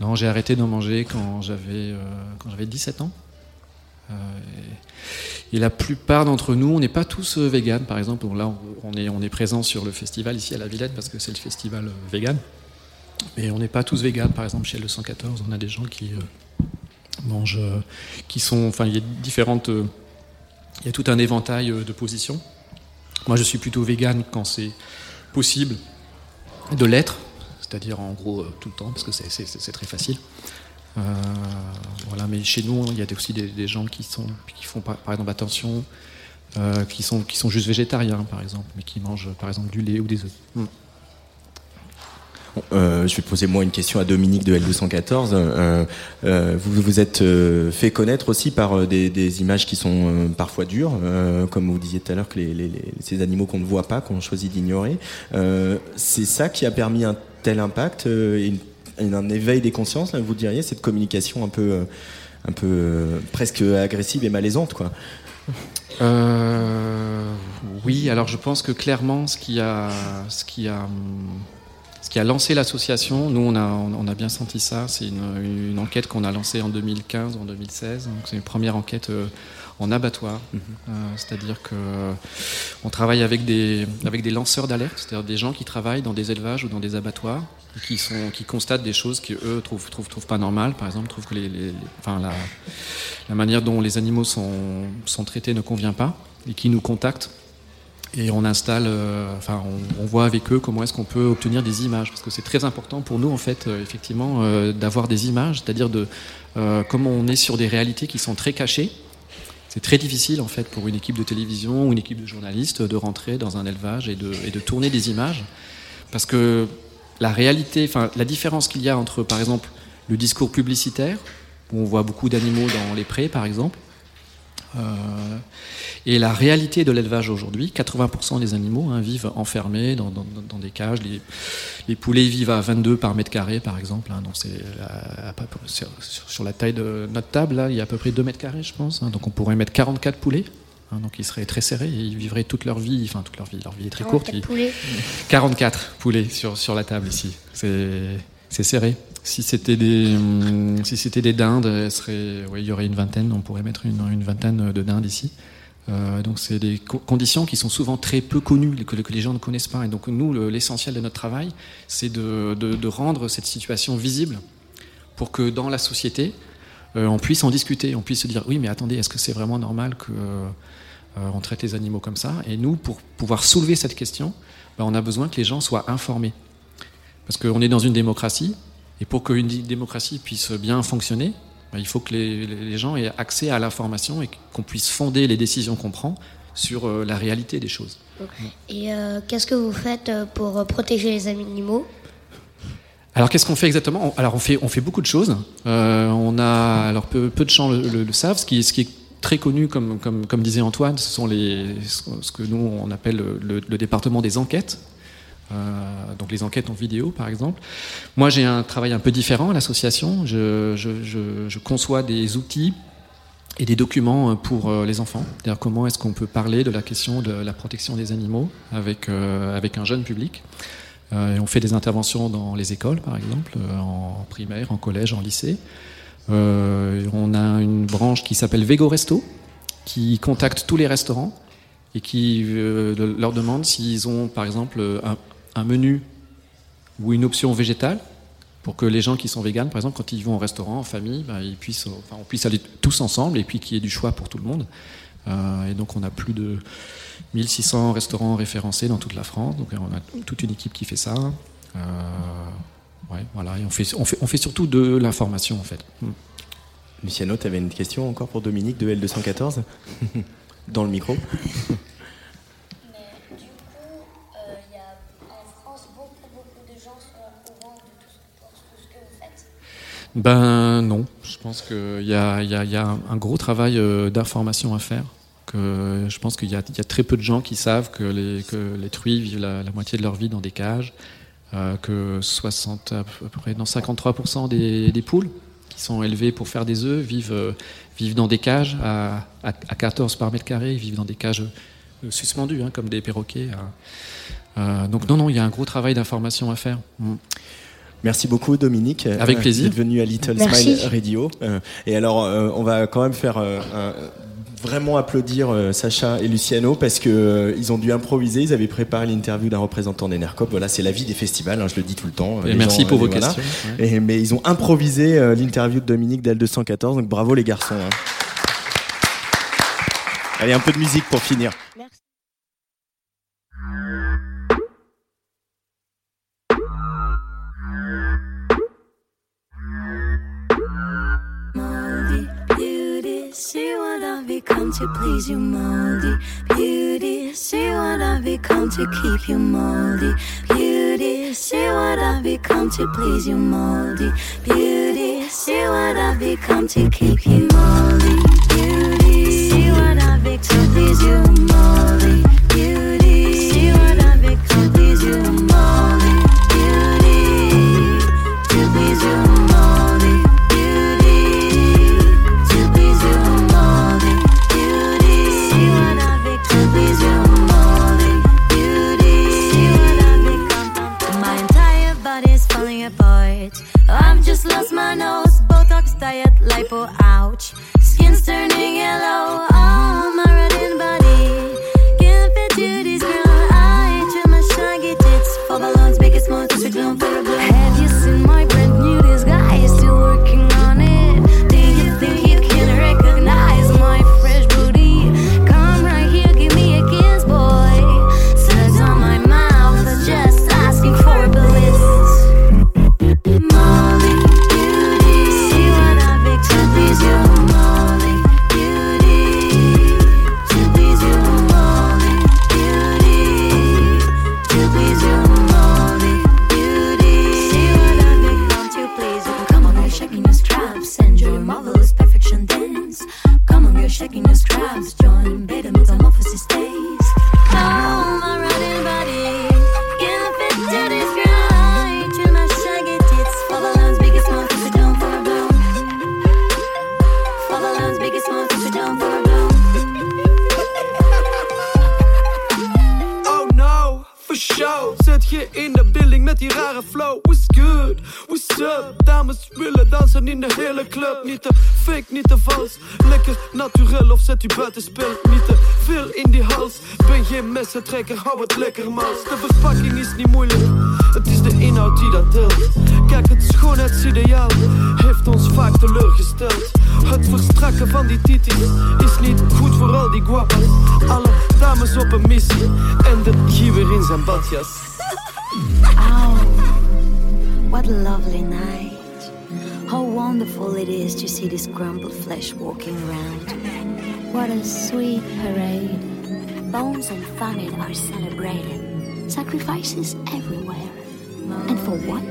Non, j'ai arrêté d'en manger quand j'avais euh, quand j'avais 17 ans. Euh, et, la plupart d'entre nous, on n'est pas tous euh, véganes. Par exemple, là, on, est on est présent sur le festival ici à la Villette parce que c'est le festival vegan. Mais on n'est pas tous véganes. Par exemple, chez le 114, on a des gens qui mangent, qui sont, enfin, il y a différentes, il y a tout un éventail de positions. Moi, je suis plutôt vegan quand c'est possible de l'être, c'est-à-dire en gros euh, tout le temps, parce que c'est- très facile. Euh, voilà, mais chez nous, il y a aussi des, gens qui, sont, qui font par, par exemple attention, euh, qui, sont, qui sont juste végétariens, par exemple, mais qui mangent par exemple du lait ou des œufs. Mm. Euh, je vais poser moi une question à Dominique de L214. Euh, euh, vous vous êtes fait connaître aussi par des, images qui sont parfois dures, comme vous disiez tout à l'heure que les, ces animaux qu'on ne voit pas, qu'on choisit d'ignorer. C'est ça qui a permis un tel impact euh, une- et un éveil des consciences, vous diriez, cette communication un peu, euh, un peu euh, presque agressive et malaisante, quoi. Euh, oui, alors je pense que clairement, ce qui a, ce qui a, ce qui a lancé l'association, nous on a, on a bien senti ça. C'est une, enquête qu'on a lancée en 2015, en 2016. Donc c'est une première enquête euh, en abattoir, Euh, c'est-à-dire que euh, on travaille avec des, avec des lanceurs d'alerte, c'est-à-dire des gens qui travaillent dans des élevages ou dans des abattoirs, qui sont, qui constatent des choses qui eux trouvent, trouvent, trouvent pas normales. Par exemple, trouvent que les, les- les- enfin la, la manière dont les animaux sont, sont traités ne convient pas et qui nous contactent. Et on installe, euh, enfin, on, on voit avec eux comment est-ce qu'on peut obtenir des images, parce que c'est très important pour nous, en fait, euh, effectivement, euh, d'avoir des images, c'est-à-dire de comme on est sur des réalités qui sont très cachées. C'est très difficile, en fait, pour une équipe de télévision ou une équipe de journalistes de rentrer dans un élevage et de, et de tourner des images, parce que la réalité, enfin, la différence qu'il y a entre, par exemple, le discours publicitaire, où on voit beaucoup d'animaux dans les prés, par exemple, et la réalité de l'élevage aujourd'hui, 80% des animaux hein, vivent enfermés dans, dans- dans des cages. Les, les poulets vivent à 22 par mètre carré, par exemple. hein. donc c'est sur, la taille de notre table, là, il y a à peu près 2 mètres carrés, je pense. hein. donc on pourrait mettre 44 poulets. donc ils seraient très serrés et ils vivraient toute leur vie, enfin toute leur vie, leur vie est très courte. 44 Ils- poulets. 44 poulets sur, sur la table ici. C'est serré. Si c'était des, hum, si c'était des dindes, il y aurait une vingtaine, on pourrait mettre une, une vingtaine de dindes ici. Euh, donc c'est des co- conditions qui sont souvent très peu connues, que, les gens ne connaissent pas. Et donc nous, le- l'essentiel de notre travail, c'est de, de- de rendre cette situation visible pour que dans la société, euh, on puisse en discuter, on puisse se dire oui, mais attendez, est-ce que c'est vraiment normal que euh, on traite les animaux comme ça? Et nous, pour pouvoir soulever cette question, ben, on a besoin que les gens soient informés. Parce qu'on est dans une démocratie, et pour qu'une démocratie puisse bien fonctionner, ben, il faut que les, gens aient accès à l'information et qu'on puisse fonder les décisions qu'on prend sur euh, la réalité des choses. Et euh, qu'est-ce que vous faites euh, pour protéger les animaux? Alors qu'est-ce qu'on fait exactement? Alors on fait, on fait beaucoup de choses. Euh, on a, alors peu, peu de gens le, le- le savent, ce qui, est- ce qui est très connu, comme, comme, comme disait Antoine, ce sont les, ce que nous on appelle le, le département des enquêtes. Euh, donc les enquêtes en vidéo par exemple. Moi j'ai un travail un peu différent à l'association. Je, conçois des outils et des documents pour euh, les enfants. C'est-à-dire comment est-ce qu'on peut parler de la question de la protection des animaux avec, euh, avec un jeune public. Euh, on fait des interventions dans les écoles, par exemple, euh, en primaire, en collège, en lycée. Euh, on a une branche qui s'appelle Vego Resto, qui contacte tous les restaurants et qui euh, leur demande s'ils ont, par exemple, un, un menu ou une option végétale pour que les gens qui sont véganes, par exemple, quand ils vont au restaurant en famille, ben, ils puissent, enfin, on puisse aller tous ensemble et puis qu'il y ait du choix pour tout le monde. Euh, et donc on a plus de 1600 restaurants référencés dans toute la France. Donc on a toute une équipe qui fait ça. Euh, ouais, voilà. Et on fait, on fait, on fait surtout de l'information en fait. Mm. Luciano, tu avais une question encore pour Dominique de L214 [laughs] Dans le micro. [laughs] Ben non, je pense qu'il y a, un, gros travail d'information à faire. Je pense qu'il y, a- très peu de gens qui savent que les, truies vivent la, moitié de leur vie dans des cages, euh, que 60, à non, 53% des, des poules qui sont élevées pour faire des œufs vivent, euh, vivent dans des cages à, à, à 14 par mètre carré, vivent dans des cages euh, suspendues, hein, comme des perroquets. hein. Donc non, non, il y a un gros travail d'information à faire. Mm. Merci beaucoup Dominique. Avec euh, plaisir. D'être venu à Little Merci. Smile Radio. Euh, et alors, euh, on va quand même faire un- vraiment applaudir euh, Sacha et Luciano parce que euh, ils ont dû improviser. Ils avaient préparé l'interview d'un représentant d'Enercop. Voilà, c'est la vie des festivals. hein, je le dis tout le temps. Et merci pour vos voilà. questions, Et- mais ils ont improvisé euh, l'interview de Dominique d'L214. Donc bravo les garçons. hein. Allez, un peu de musique pour finir. Moldy see what I've become to please you, moldy beauty. See what I've become to keep you, moldy beauty. See what I've become to please you, moldy beauty. See what I've become to keep you, moldy beauty. See what I've become to please you, moldy Verpakking is niet moeilijk. Het is de inhoud die dat telt. Kijk, het schoonheidsideaal heeft ons vaak teleurgesteld. Het verstrakken van die titis is niet goed voor al die guapas. Alle dames op een missie en de giewer in zijn badjas. Oh, what a lovely night. How wonderful it is to see this crumpled flesh walking around. What a sweet parade. Bones and famine are celebrated. Sacrifices everywhere. And for what?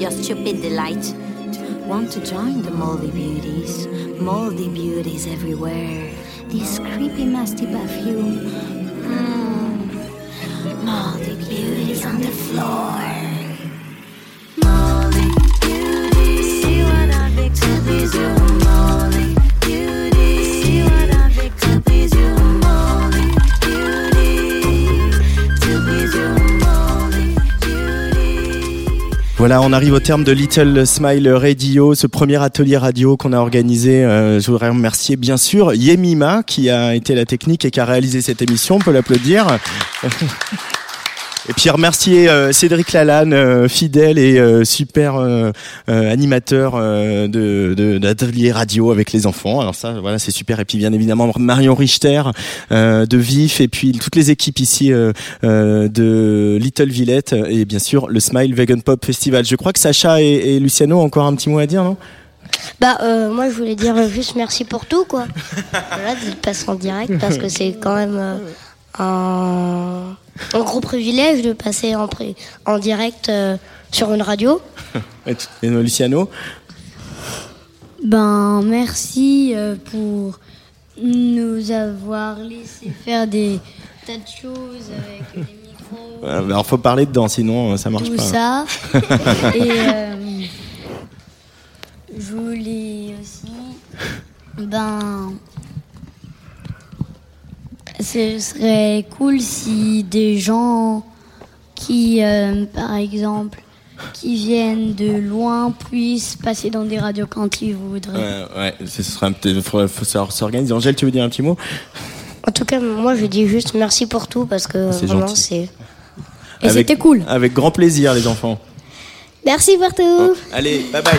Your stupid delight. Want to join the moldy beauties? Moldy beauties everywhere. This creepy, musty perfume. Mm. Moldy beauties on the floor. Moldy beauty. See what I to please Voilà, on arrive au terme de Little Smile Radio, ce premier atelier radio qu'on a organisé. Euh, je voudrais remercier bien sûr Yemima qui a été la technique et qui a réalisé cette émission. On peut l'applaudir. Et puis remercier euh, Cédric Lalanne, euh, fidèle et euh, super animateur de d'atelier radio avec les enfants. Alors ça, voilà, c'est super. Et puis bien évidemment Marion Richter de Vif et puis toutes les équipes ici de Little Villette et bien sûr le Smile Vegan Pop Festival. Je crois que Sacha et, et Luciano ont encore un petit mot à dire, non? Bah, euh, moi, je voulais dire juste merci pour tout, quoi. [laughs] voilà, passer en direct, parce que c'est quand même euh, un, un gros privilège de passer en, pré- en direct euh, sur une radio. [laughs] Et, Luciano Ben, merci euh, pour nous avoir laissé faire des tas de choses avec les micros, Euh, Alors faut parler dedans, sinon euh, ça marche tout pas. ça. [laughs] Et euh, je voulais aussi, ben, ce serait cool si des gens qui, euh, par exemple, qui viennent de loin puissent passer dans des radios quand ils voudraient. Ouais, ouais, ce sera un petit, faut, s'organiser. Angèle, tu veux dire un petit mot? En tout cas, moi, je dis juste merci pour tout, parce que C'est vraiment, c'est... Et c'était cool. Avec grand plaisir, les enfants. Merci pour tout. Allez, bye bye.